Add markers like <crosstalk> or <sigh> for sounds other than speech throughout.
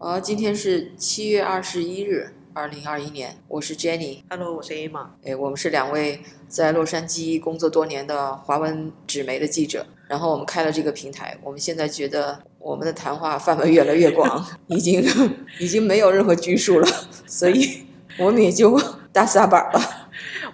呃，今天是七月二十一日，二零二一年，我是 Jenny。Hello，我是 Emma。哎，我们是两位在洛杉矶工作多年的华文纸媒的记者，然后我们开了这个平台。我们现在觉得我们的谈话范围越来越广，<laughs> 已经已经没有任何拘束了，所以我们也就 <laughs> 大撒把了。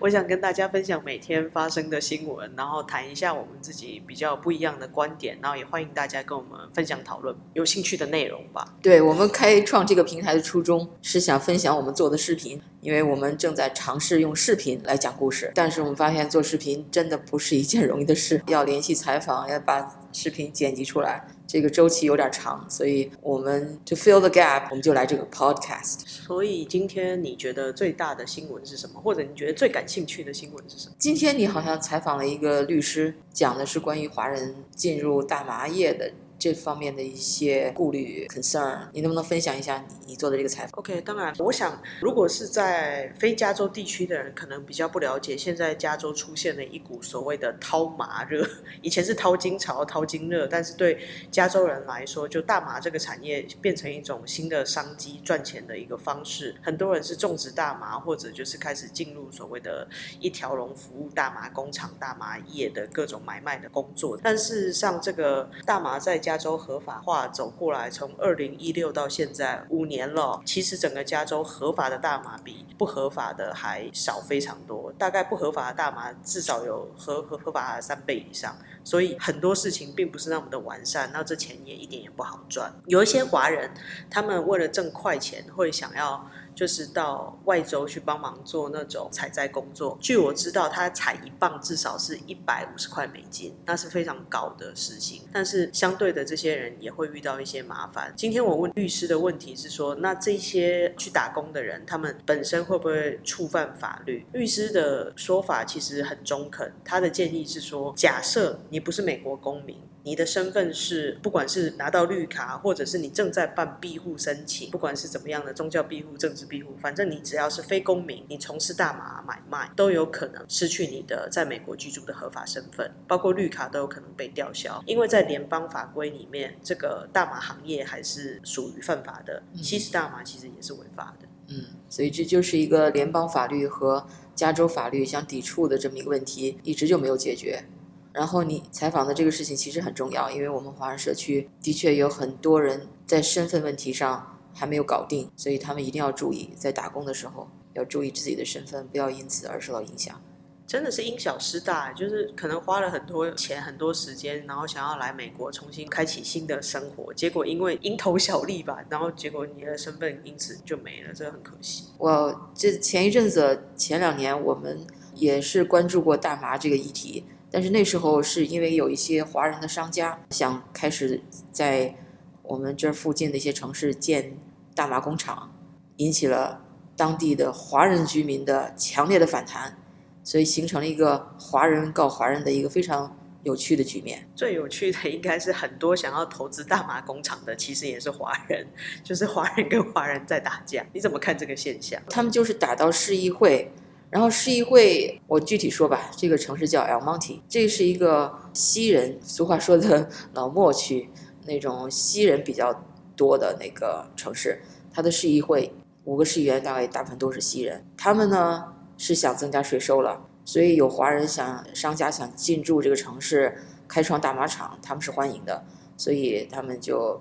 我想跟大家分享每天发生的新闻，然后谈一下我们自己比较不一样的观点，然后也欢迎大家跟我们分享讨论有兴趣的内容吧。对我们开创这个平台的初衷是想分享我们做的视频，因为我们正在尝试用视频来讲故事，但是我们发现做视频真的不是一件容易的事，要联系采访，要把视频剪辑出来，这个周期有点长，所以我们 to fill the gap，我们就来这个 podcast。所以今天你觉得最大的新闻是什么？或者你觉得最感兴趣的新闻是什么？今天你好像采访了一个律师，讲的是关于华人进入大麻业的这方面的一些顾虑 concern，你能不能分享一下你做的这个采访？OK，当然，我想如果是在非加州地区的人，可能比较不了解，现在加州出现了一股所谓的掏麻热，以前是掏金潮、掏金热，但是对加州人来说，就大麻这个产业变成一种新的商机、赚钱的一个方式。很多人是种植大麻，或者就是开始进入所谓的一条龙服务大麻工厂、大麻业的各种买卖的工作。但事实上，这个大麻在加加州合法化走过来，从二零一六到现在五年了，其实整个加州合法的大麻比不合法的还少非常多，大概不合法的大麻至少有合合合法的三倍以上，所以很多事情并不是那么的完善，那这钱也一点也不好赚。有一些华人，他们为了挣快钱，会想要。就是到外州去帮忙做那种采摘工作。据我知道，他采一磅至少是一百五十块美金，那是非常高的时薪。但是相对的，这些人也会遇到一些麻烦。今天我问律师的问题是说，那这些去打工的人，他们本身会不会触犯法律？律师的说法其实很中肯，他的建议是说，假设你不是美国公民。你的身份是，不管是拿到绿卡，或者是你正在办庇护申请，不管是怎么样的宗教庇护、政治庇护，反正你只要是非公民，你从事大麻买卖，都有可能失去你的在美国居住的合法身份，包括绿卡都有可能被吊销。因为在联邦法规里面，这个大麻行业还是属于犯法的，吸食大麻其实也是违法的。嗯，所以这就是一个联邦法律和加州法律相抵触的这么一个问题，一直就没有解决。然后你采访的这个事情其实很重要，因为我们华人社区的确有很多人在身份问题上还没有搞定，所以他们一定要注意，在打工的时候要注意自己的身份，不要因此而受到影响。真的是因小失大，就是可能花了很多钱、很多时间，然后想要来美国重新开启新的生活，结果因为蝇头小利吧，然后结果你的身份因此就没了，这很可惜。我这前一阵子、前两年我们也是关注过大麻这个议题。但是那时候是因为有一些华人的商家想开始在我们这附近的一些城市建大麻工厂，引起了当地的华人居民的强烈的反弹，所以形成了一个华人告华人的一个非常有趣的局面。最有趣的应该是很多想要投资大麻工厂的，其实也是华人，就是华人跟华人在打架。你怎么看这个现象？他们就是打到市议会。然后市议会，我具体说吧，这个城市叫 El Monte，这是一个西人，俗话说的老莫区那种西人比较多的那个城市。它的市议会五个市议员大概大部分都是西人，他们呢是想增加税收了，所以有华人想商家想进驻这个城市开创大马场，他们是欢迎的，所以他们就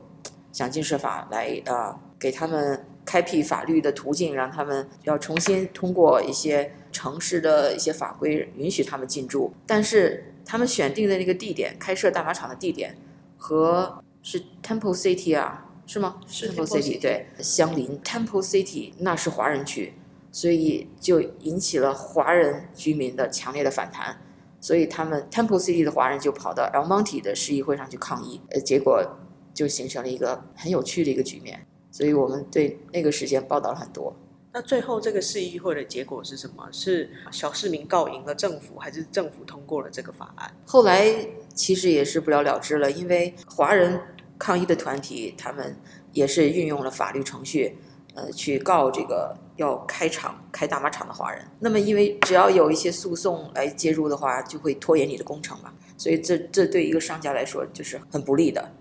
想尽设法来啊、呃、给他们开辟法律的途径，让他们要重新通过一些。城市的一些法规允许他们进驻，但是他们选定的那个地点，开设大马厂的地点和是 Temple City 啊，是吗？是 Temple City，对，相邻 Temple City 那是华人区，所以就引起了华人居民的强烈的反弹，所以他们 Temple City 的华人就跑到 El Monte 的市议会上去抗议，呃，结果就形成了一个很有趣的一个局面，所以我们对那个事件报道了很多。那最后这个市议会的结果是什么？是小市民告赢了政府，还是政府通过了这个法案？后来其实也是不了了之了，因为华人抗议的团体他们也是运用了法律程序，呃，去告这个要开厂开大马厂的华人。那么因为只要有一些诉讼来介入的话，就会拖延你的工程嘛，所以这这对一个商家来说就是很不利的。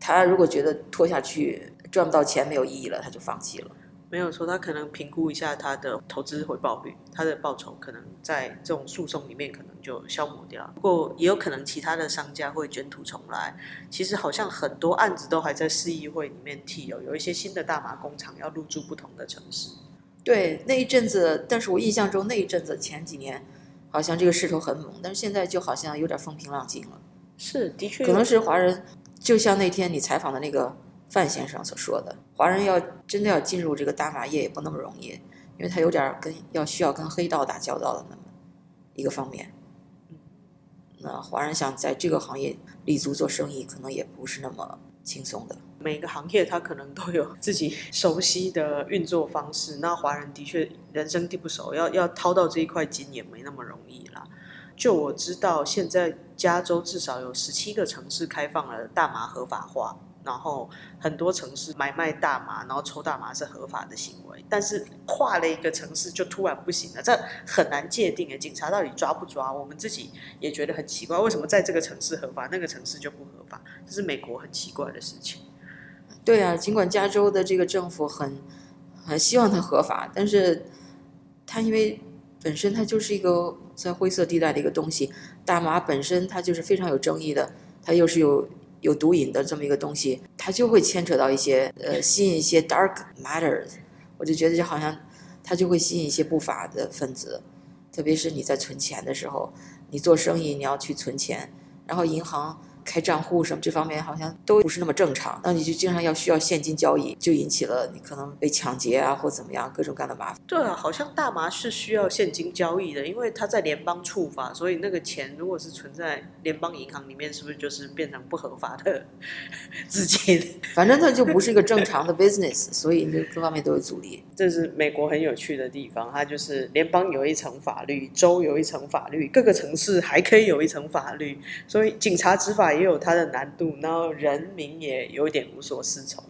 他如果觉得拖下去，赚不到钱没有意义了，他就放弃了。没有错，他可能评估一下他的投资回报率，他的报酬可能在这种诉讼里面可能就消磨掉。不过也有可能其他的商家会卷土重来。其实好像很多案子都还在市议会里面提哦，有一些新的大麻工厂要入驻不同的城市。对，那一阵子，但是我印象中那一阵子前几年，好像这个势头很猛，但是现在就好像有点风平浪静了。是，的确，可能是华人，就像那天你采访的那个。范先生所说的，华人要真的要进入这个大麻业也不那么容易，因为他有点跟要需要跟黑道打交道的那么一个方面。那华人想在这个行业立足做生意，可能也不是那么轻松的。每个行业他可能都有自己熟悉的运作方式，那华人的确人生地不熟，要要掏到这一块金也没那么容易啦。就我知道，现在加州至少有十七个城市开放了大麻合法化。然后很多城市买卖大麻，然后抽大麻是合法的行为，但是跨了一个城市就突然不行了，这很难界定诶。警察到底抓不抓？我们自己也觉得很奇怪，为什么在这个城市合法，那个城市就不合法？这是美国很奇怪的事情。对啊，尽管加州的这个政府很很希望它合法，但是它因为本身它就是一个在灰色地带的一个东西，大麻本身它就是非常有争议的，它又是有。有毒瘾的这么一个东西，它就会牵扯到一些呃，吸引一些 dark matters，我就觉得就好像它就会吸引一些不法的分子，特别是你在存钱的时候，你做生意你要去存钱，然后银行。开账户什么这方面好像都不是那么正常，那你就经常要需要现金交易，就引起了你可能被抢劫啊或怎么样各种各样的麻烦。对啊，好像大麻是需要现金交易的，因为它在联邦处罚，所以那个钱如果是存在联邦银行里面，是不是就是变成不合法的 <laughs> 资金？<laughs> 反正它就不是一个正常的 business，所以各方面都有阻力。这是美国很有趣的地方，它就是联邦有一层法律，州有一层法律，各个城市还可以有一层法律，所以警察执法。也有它的难度，然后人民也有点无所适从，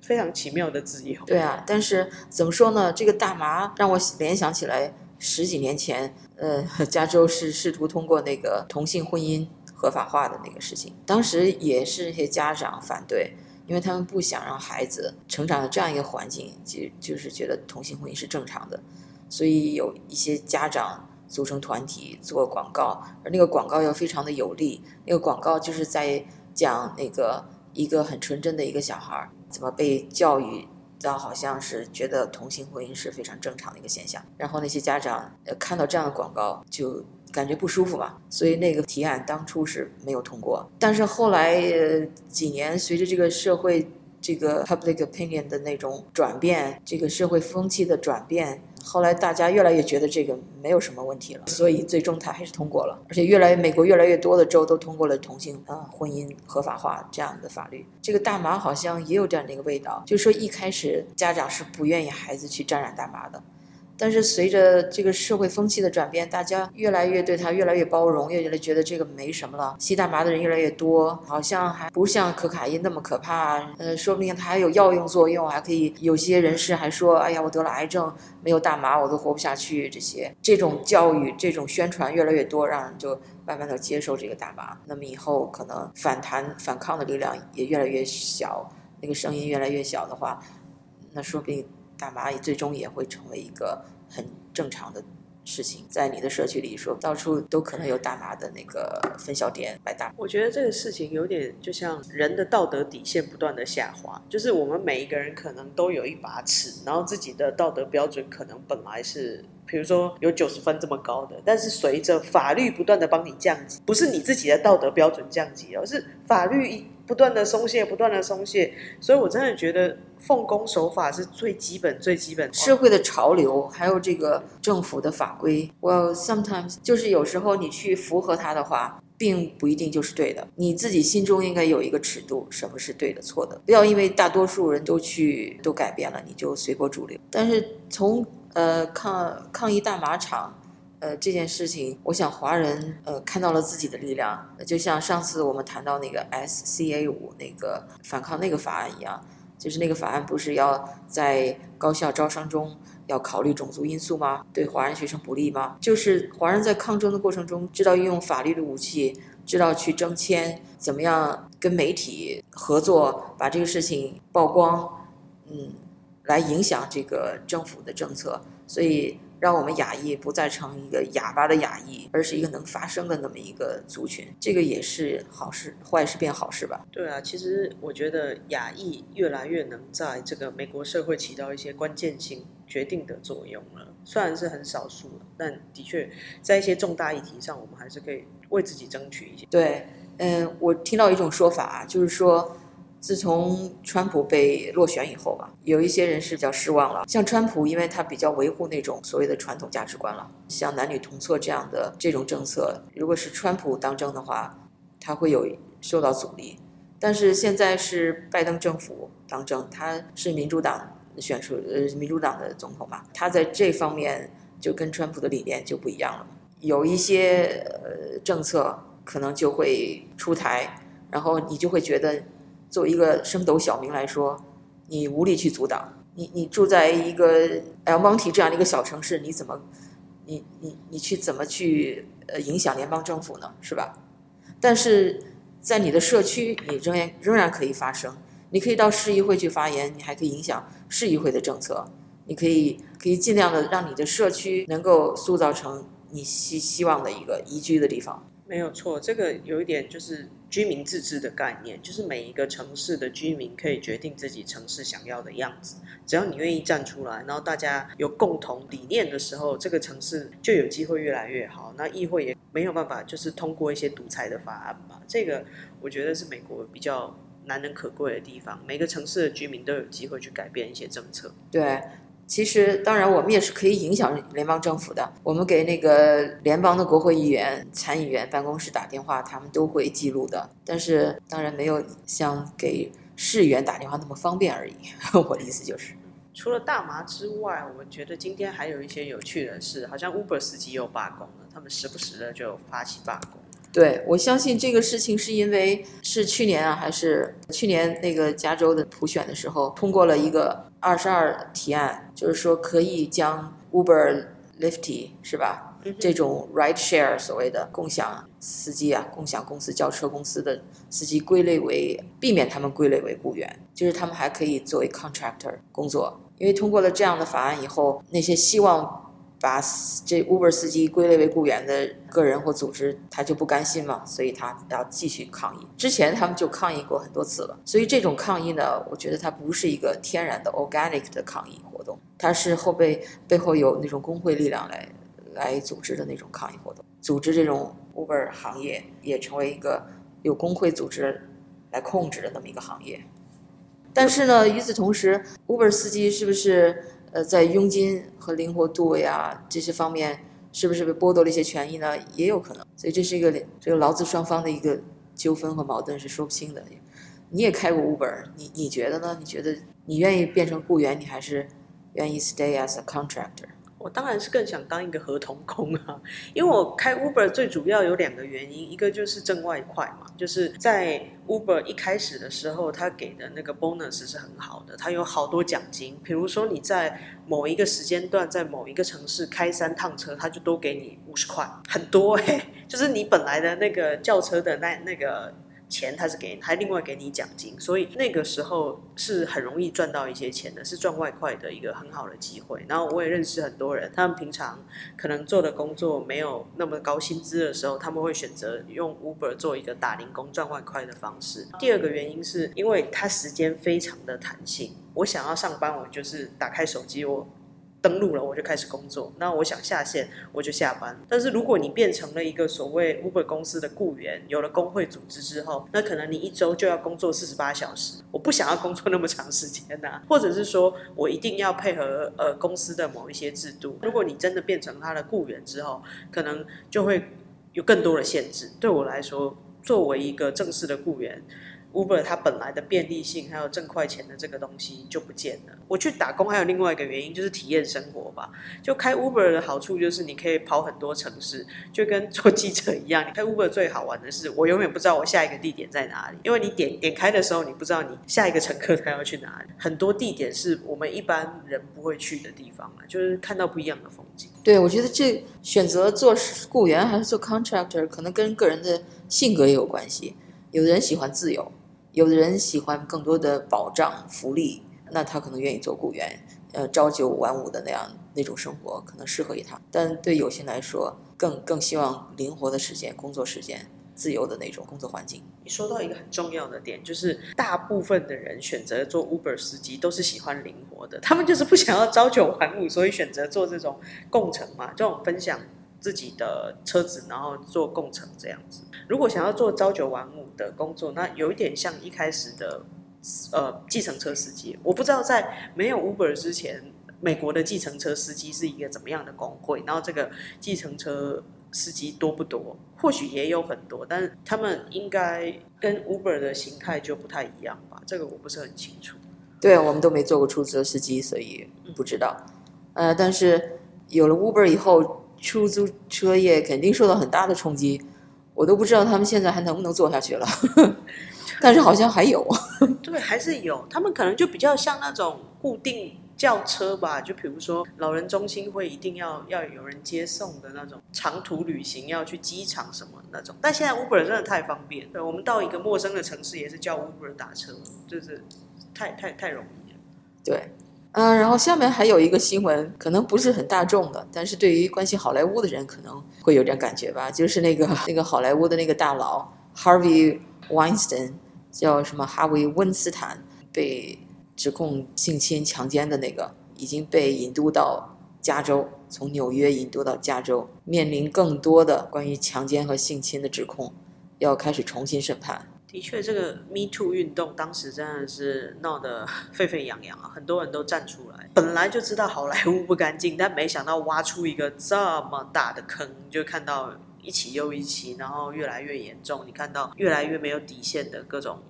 非常奇妙的自由。对啊，但是怎么说呢？这个大麻让我联想起来十几年前，呃，加州是试图通过那个同性婚姻合法化的那个事情，当时也是一些家长反对，因为他们不想让孩子成长的这样一个环境，就就是觉得同性婚姻是正常的，所以有一些家长。组成团体做广告，而那个广告又非常的有力。那个广告就是在讲那个一个很纯真的一个小孩怎么被教育到好像是觉得同性婚姻是非常正常的一个现象。然后那些家长看到这样的广告就感觉不舒服嘛，所以那个提案当初是没有通过。但是后来呃几年随着这个社会这个 public opinion 的那种转变，这个社会风气的转变。后来大家越来越觉得这个没有什么问题了，所以最终它还是通过了。而且越来美国越来越多的州都通过了同性啊婚姻合法化这样的法律。这个大麻好像也有这样的一个味道，就是说一开始家长是不愿意孩子去沾染大麻的。但是随着这个社会风气的转变，大家越来越对他越来越包容，越来越觉得这个没什么了。吸大麻的人越来越多，好像还不像可卡因那么可怕。呃，说不定它还有药用作用，还可以。有些人士还说：“哎呀，我得了癌症，没有大麻我都活不下去。”这些这种教育、这种宣传越来越多，让人就慢慢的接受这个大麻。那么以后可能反弹、反抗的力量也越来越小，那个声音越来越小的话，那说不定。大麻也最终也会成为一个很正常的事情，在你的社区里，说到处都可能有大麻的那个分销店卖大。我觉得这个事情有点就像人的道德底线不断的下滑，就是我们每一个人可能都有一把尺，然后自己的道德标准可能本来是，比如说有九十分这么高的，但是随着法律不断的帮你降级，不是你自己的道德标准降级，而是法律。不断的松懈，不断的松懈，所以我真的觉得奉公守法是最基本、最基本。社会的潮流，还有这个政府的法规，Well sometimes 就是有时候你去符合它的话，并不一定就是对的。你自己心中应该有一个尺度，什么是对的、错的，不要因为大多数人都去都改变了，你就随波逐流。但是从呃抗抗议大马场。呃，这件事情，我想华人呃看到了自己的力量，就像上次我们谈到那个 SCA 五那个反抗那个法案一样，就是那个法案不是要在高校招生中要考虑种族因素吗？对华人学生不利吗？就是华人在抗争的过程中知道运用法律的武器知道去争签，怎么样跟媒体合作，把这个事情曝光，嗯，来影响这个政府的政策，所以。让我们亚裔不再成一个哑巴的亚裔，而是一个能发声的那么一个族群，这个也是好事，坏事变好事吧？对啊，其实我觉得亚裔越来越能在这个美国社会起到一些关键性决定的作用了，虽然是很少数，但的确在一些重大议题上，我们还是可以为自己争取一些。对，嗯，我听到一种说法，就是说。自从川普被落选以后吧，有一些人是比较失望了。像川普，因为他比较维护那种所谓的传统价值观了，像男女同错这样的这种政策，如果是川普当政的话，他会有受到阻力。但是现在是拜登政府当政，他是民主党选出呃民主党的总统嘛，他在这方面就跟川普的理念就不一样了，有一些呃政策可能就会出台，然后你就会觉得。作为一个升斗小民来说，你无力去阻挡。你你住在一个 El Monte 这样的一个小城市，你怎么，你你你去怎么去呃影响联邦政府呢？是吧？但是在你的社区，你仍然仍然可以发声。你可以到市议会去发言，你还可以影响市议会的政策。你可以可以尽量的让你的社区能够塑造成你希希望的一个宜居的地方。没有错，这个有一点就是居民自治的概念，就是每一个城市的居民可以决定自己城市想要的样子。只要你愿意站出来，然后大家有共同理念的时候，这个城市就有机会越来越好。那议会也没有办法，就是通过一些独裁的法案吧。这个我觉得是美国比较难能可贵的地方，每个城市的居民都有机会去改变一些政策。对。其实，当然，我们也是可以影响联邦政府的。我们给那个联邦的国会议员、参议员办公室打电话，他们都会记录的。但是，当然没有像给市议员打电话那么方便而已。<laughs> 我的意思就是，除了大麻之外，我觉得今天还有一些有趣的事，好像 Uber 司机又罢工了，他们时不时的就发起罢工。对，我相信这个事情是因为是去年啊，还是去年那个加州的普选的时候通过了一个二十二提案，就是说可以将 Uber、Lyft 是吧？这种 ride share 所谓的共享司机啊，共享公司、轿车公司的司机归类为避免他们归类为雇员，就是他们还可以作为 contractor 工作。因为通过了这样的法案以后，那些希望。把这 Uber 司机归类为雇员的个人或组织，他就不甘心嘛，所以他要继续抗议。之前他们就抗议过很多次了，所以这种抗议呢，我觉得它不是一个天然的 organic 的抗议活动，它是后背背后有那种工会力量来来组织的那种抗议活动，组织这种 Uber 行业也成为一个有工会组织来控制的那么一个行业。但是呢，与此同时，Uber 司机是不是？呃，在佣金和灵活度呀这些方面，是不是被剥夺了一些权益呢？也有可能，所以这是一个这个劳资双方的一个纠纷和矛盾是说不清的。你也开过 Uber，你你觉得呢？你觉得你愿意变成雇员，你还是愿意 stay as a contractor？我当然是更想当一个合同工啊，因为我开 Uber 最主要有两个原因，一个就是挣外快嘛，就是在 Uber 一开始的时候，他给的那个 bonus 是很好的，他有好多奖金，比如说你在某一个时间段在某一个城市开三趟车，他就多给你五十块，很多哎，<laughs> 就是你本来的那个轿车的那那个。钱他是给你，还另外给你奖金，所以那个时候是很容易赚到一些钱的，是赚外快的一个很好的机会。然后我也认识很多人，他们平常可能做的工作没有那么高薪资的时候，他们会选择用 Uber 做一个打零工赚外快的方式。第二个原因是因为它时间非常的弹性，我想要上班，我就是打开手机我。登录了，我就开始工作。那我想下线，我就下班。但是如果你变成了一个所谓 Uber 公司的雇员，有了工会组织之后，那可能你一周就要工作四十八小时。我不想要工作那么长时间呐，<laughs> 或者是说我一定要配合呃公司的某一些制度。如果你真的变成他的雇员之后，可能就会有更多的限制。对我来说，作为一个正式的雇员。Uber 它本来的便利性还有挣快钱的这个东西就不见了。我去打工还有另外一个原因就是体验生活吧。就开 Uber 的好处就是你可以跑很多城市，就跟坐记者一样。你开 Uber 最好玩的是，我永远不知道我下一个地点在哪里，因为你点点开的时候，你不知道你下一个乘客他要去哪里。很多地点是我们一般人不会去的地方啊，就是看到不一样的风景。对，我觉得这选择做雇员还是做 contractor，可能跟个人的性格也有关系。有的人喜欢自由。有的人喜欢更多的保障福利，那他可能愿意做雇员，呃，朝九晚五的那样那种生活可能适合于他。但对有些人来说，更更希望灵活的时间、工作时间、自由的那种工作环境。你说到一个很重要的点，就是大部分的人选择做 Uber 司机都是喜欢灵活的，他们就是不想要朝九晚五，所以选择做这种共乘嘛，这种分享。自己的车子，然后做共乘这样子。如果想要做朝九晚五的工作，那有一点像一开始的呃计程车司机。我不知道在没有 Uber 之前，美国的计程车司机是一个怎么样的工会，然后这个计程车司机多不多？或许也有很多，但是他们应该跟 Uber 的形态就不太一样吧？这个我不是很清楚。对，我们都没做过出租车司机，所以不知道。呃，但是有了 Uber 以后。出租车业肯定受到很大的冲击，我都不知道他们现在还能不能做下去了。<laughs> 但是好像还有，<laughs> 对，还是有。他们可能就比较像那种固定轿车吧，就比如说老人中心会一定要要有人接送的那种长途旅行要去机场什么那种。但现在 Uber 真的太方便，对我们到一个陌生的城市也是叫 Uber 打车，就是太太太容易了。对。嗯，然后下面还有一个新闻，可能不是很大众的，但是对于关心好莱坞的人可能会有点感觉吧。就是那个那个好莱坞的那个大佬 Harvey Weinstein，叫什么哈维温斯坦，被指控性侵强奸的那个，已经被引渡到加州，从纽约引渡到加州，面临更多的关于强奸和性侵的指控，要开始重新审判。的确，这个 Me Too 运动当时真的是闹得 <laughs> 沸沸扬扬啊，很多人都站出来。本来就知道好莱坞不干净，但没想到挖出一个这么大的坑，就看到一起又一起，然后越来越严重。你看到越来越没有底线的各种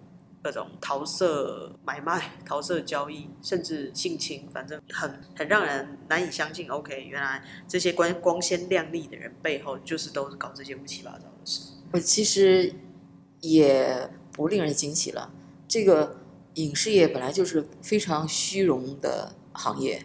各种桃色买卖、桃色交易，甚至性侵，反正很很让人难以相信。OK，原来这些光光鲜亮丽的人背后，就是都是搞这些乌七八糟的事。我其实。也不令人惊喜了。这个影视业本来就是非常虚荣的行业，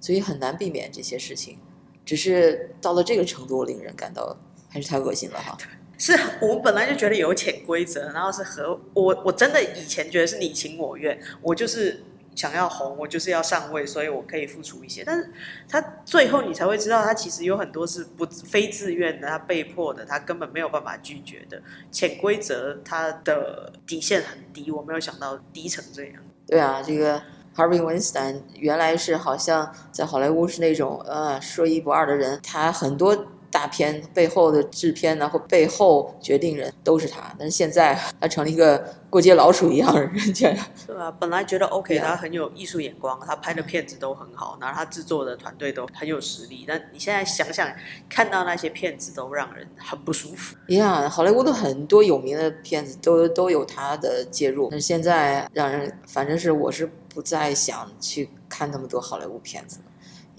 所以很难避免这些事情。只是到了这个程度，令人感到还是太恶心了哈。是我们本来就觉得有潜规则，然后是和我我真的以前觉得是你情我愿，我就是。想要红，我就是要上位，所以我可以付出一些。但是他最后你才会知道，他其实有很多是不非自愿的，他被迫的，他根本没有办法拒绝的。潜规则，他的底线很低，我没有想到低成这样。对啊，这个 Harvey Weinstein 原来是好像在好莱坞是那种呃说一不二的人，他很多。大片背后的制片呢，或背后决定人都是他，但是现在他成了一个过街老鼠一样的人，是吧？本来觉得 <laughs> OK，他很有艺术眼光，他拍的片子都很好，然后他制作的团队都很有实力。但你现在想想，看到那些片子都让人很不舒服。一样，好莱坞的很多有名的片子都都有他的介入，但是现在让人，反正是我是不再想去看那么多好莱坞片子了。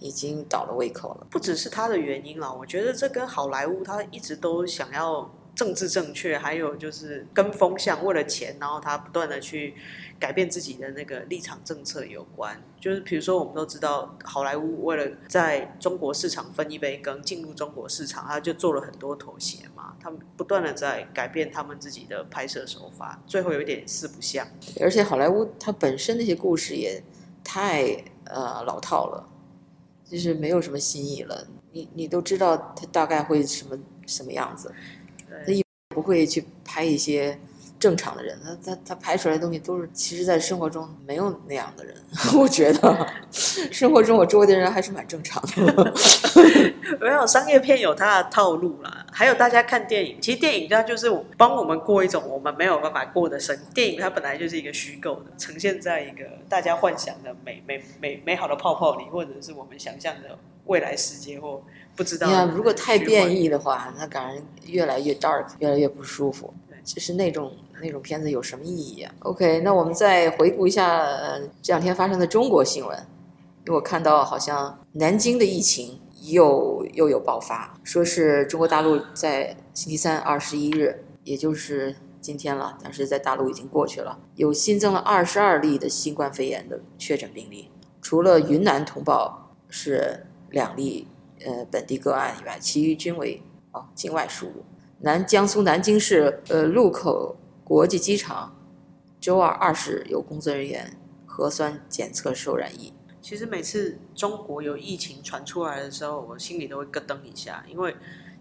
已经倒了胃口了，不只是他的原因了。我觉得这跟好莱坞他一直都想要政治正确，还有就是跟风向，为了钱，然后他不断的去改变自己的那个立场政策有关。就是比如说，我们都知道好莱坞为了在中国市场分一杯羹，进入中国市场，他就做了很多妥协嘛。他们不断的在改变他们自己的拍摄手法，最后有一点四不像。而且好莱坞它本身那些故事也太呃老套了。就是没有什么新意了，你你都知道他大概会什么什么样子，他也不会去拍一些正常的人，他他他拍出来的东西都是，其实在生活中没有那样的人，<laughs> 我觉得生活中我周围的人还是蛮正常的。<laughs> 没有商业片有它的套路啦，还有大家看电影，其实电影它就是帮我们过一种我们没有办法过的生。电影它本来就是一个虚构的，呈现在一个大家幻想的美美美美好的泡泡里，或者是我们想象的未来世界，或不知道。你看，如果太变异的话，那感觉越来越 dark，越来越不舒服。其实那种那种片子有什么意义啊？OK，那我们再回顾一下、这两天发生的中国新闻，因为我看到好像南京的疫情又又有爆发，说是中国大陆在星期三二十一日，也就是今天了，但是在大陆已经过去了，有新增了二十二例的新冠肺炎的确诊病例，除了云南通报是两例呃本地个案以外，其余均为哦境外输入。南江苏南京市呃禄口国际机场周二二十有工作人员核酸检测受染疫。其实每次中国有疫情传出来的时候，我心里都会咯噔一下，因为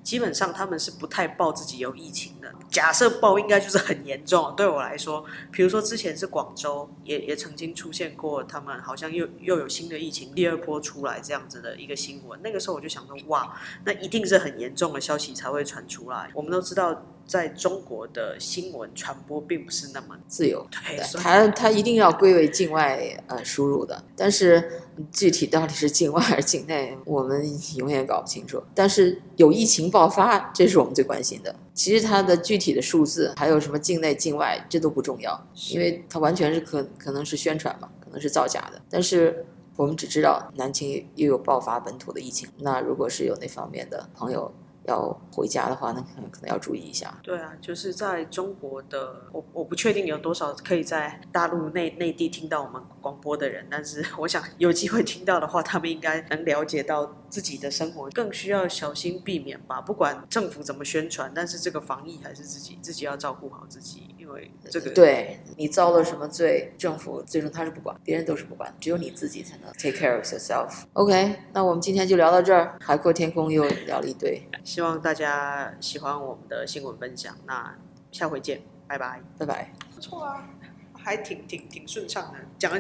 基本上他们是不太报自己有疫情的。假设报，应该就是很严重。对我来说，比如说之前是广州，也也曾经出现过，他们好像又又有新的疫情，第二波出来这样子的一个新闻。那个时候我就想说，哇，那一定是很严重的消息才会传出来。我们都知道。在中国的新闻传播并不是那么自由，对，它它一定要归为境外呃输入的，但是具体到底是境外还是境内，我们永远搞不清楚。但是有疫情爆发，这是我们最关心的。其实它的具体的数字，还有什么境内境外，这都不重要，因为它完全是可可能是宣传嘛，可能是造假的。但是我们只知道南京又有爆发本土的疫情，那如果是有那方面的朋友。要回家的话，那可能可能要注意一下。对啊，就是在中国的，我我不确定有多少可以在大陆内内地听到我们广播的人，但是我想有机会听到的话，他们应该能了解到自己的生活更需要小心避免吧。不管政府怎么宣传，但是这个防疫还是自己自己要照顾好自己，因为这个对你遭了什么罪，政府最终他是不管，别人都是不管，只有你自己才能 take care of yourself。OK，那我们今天就聊到这儿，海阔天空又聊了一堆。希望大家喜欢我们的新闻分享，那下回见，拜拜，拜拜。不错啊，还挺挺挺顺畅的，讲。